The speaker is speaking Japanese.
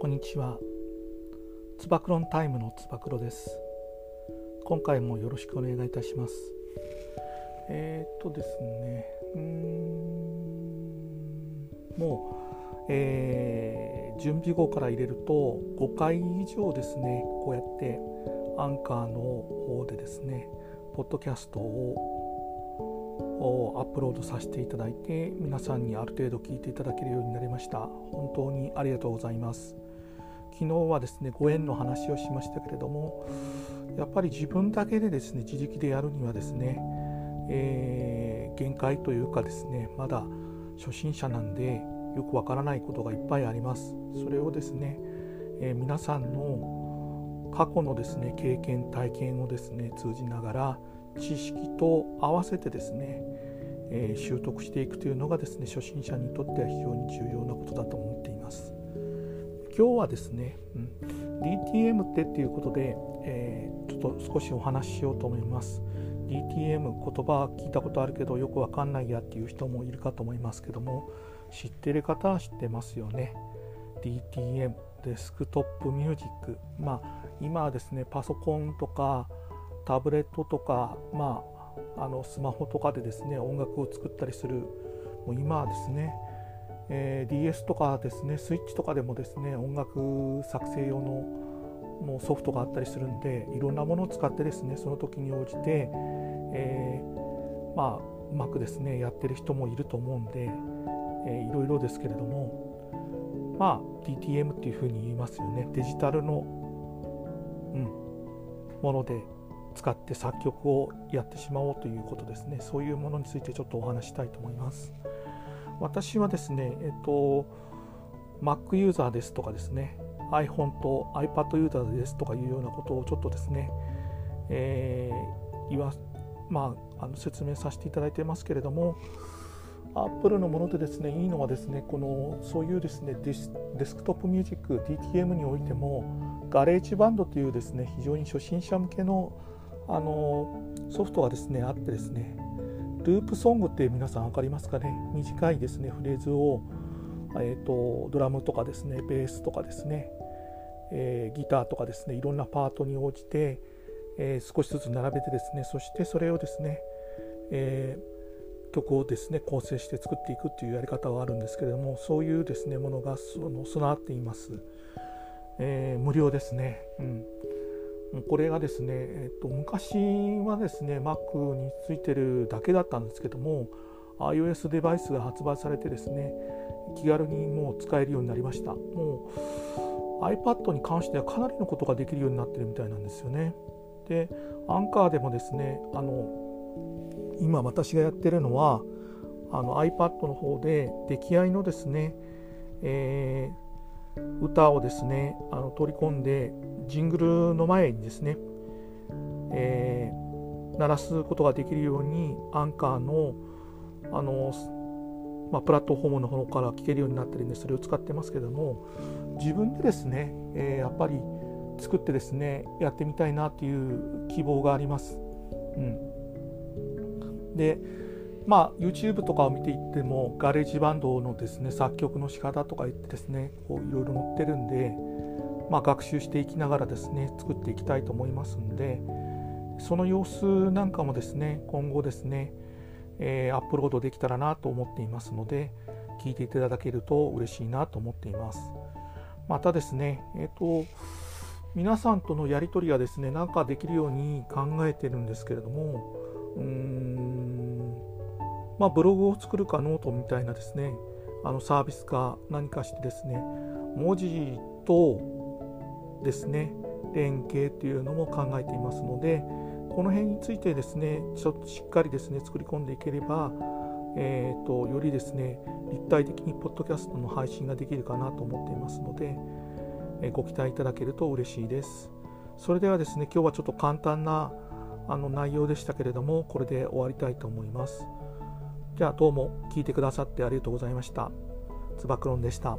こんにちは。つば九郎タイムのつば九郎です。今回もよろしくお願いいたします。えー、っとですね、うーん、もう、えー、準備後から入れると5回以上ですね、こうやってアンカーの方でですね、ポッドキャストをアップロードさせていただいて皆さんにある程度聞いていただけるようになりました本当にありがとうございます昨日はですねご縁の話をしましたけれどもやっぱり自分だけでですね自力でやるにはですね、えー、限界というかですねまだ初心者なんでよくわからないことがいっぱいあります。それをですね、えー、皆さんの過去のですね経験体験をですね通じながら知識と合わせてですね、えー、習得していくというのがですね初心者にとっては非常に重要なことだと思っています。今日はですね、うん、DTM ってっていうことで、えー、ちょっと少しお話ししようと思います。DTM 言葉聞いたことあるけどよくわかんないやっていう人もいるかと思いますけども知ってる方は知ってますよね。DTM デスクトップミュージック。まあ今はですねパソコンとかタブレットとか、まあ、あのスマホとかでですね音楽を作ったりする。もう今はですね、えー、DS とかですねスイッチとかでもですね音楽作成用のもうソフトがあったりするんでいろんなものを使ってですねその時に応じて、えー、まあうまくですねやってる人もいると思うんで、えー、いろいろですけれどもまあ DTM っていうふうに言いますよね。デジタルの、うん、もので使って作曲をやってしまおうということですね。そういうものについてちょっとお話したいと思います。私はですねえっと Mac ユーザーですとかですね iPhone と iPad ユーザーですとかいうようなことをちょっとですね、えー、言わまあ、あの説明させていただいてますけれども Apple のものでですねいいのはですねこのそういうですねデスクトップミュージック DTM においても GarageBand というですね非常に初心者向けのあのソフトがですねあってですねループソングって皆さん分かりますかね？短いですねフレーズを、えーと、ドラムとかですねベースとかですね、えー、ギターとかですねいろんなパートに応じて、えー、少しずつ並べてですねそしてそれをですね、えー、曲をですね構成して作っていくっていうやり方はあるんですけれどもそういうですねものがその備わっています、え無料ですね、うん。これがですね、えっと、昔はですね Mac についてるだけだったんですけども iOS デバイスが発売されてですね気軽にもう使えるようになりました。もう iPad に関してはかなりのことができるようになってるみたいなんですよね。でアンカーでもですねあの今私がやってるのはあの iPad の方で出来合いのですね、えー歌をですねあの取り込んでジングルの前にですね、えー、鳴らすことができるようにアンカーのあの、まあ、プラットフォームの方から聞けるようになってるんでそれを使ってますけども自分でですね、えー、やっぱり作ってですねやってみたいなっていう希望があります。うん、でまあ、YouTube とかを見ていっても GarageBand のですね作曲の仕方とか言ってですねこういろいろ載ってるんで、まあ、学習していきながらですね作っていきたいと思いますんでその様子なんかもですね今後ですね、えー、アップロードできたらなと思っていますので聞いていただけると嬉しいなと思っています。またですねえっ、ー、と皆さんとのやり取りがですねなんかできるように考えてるんですけれどもうーんまあ、ブログを作るかノートみたいなですねあのサービスか何かしてですね文字とですね連携っていうのも考えていますのでこの辺についてですねちょっとしっかりですね作り込んでいければ、えーと、よりですね立体的にポッドキャストの配信ができるかなと思っていますので、え、ご期待いただけると嬉しいですそれではですね今日はちょっと簡単なあの内容でしたけれどもこれで終わりたいと思います。じゃあどうも聞いてくださってありがとうございました。つば九郎でした。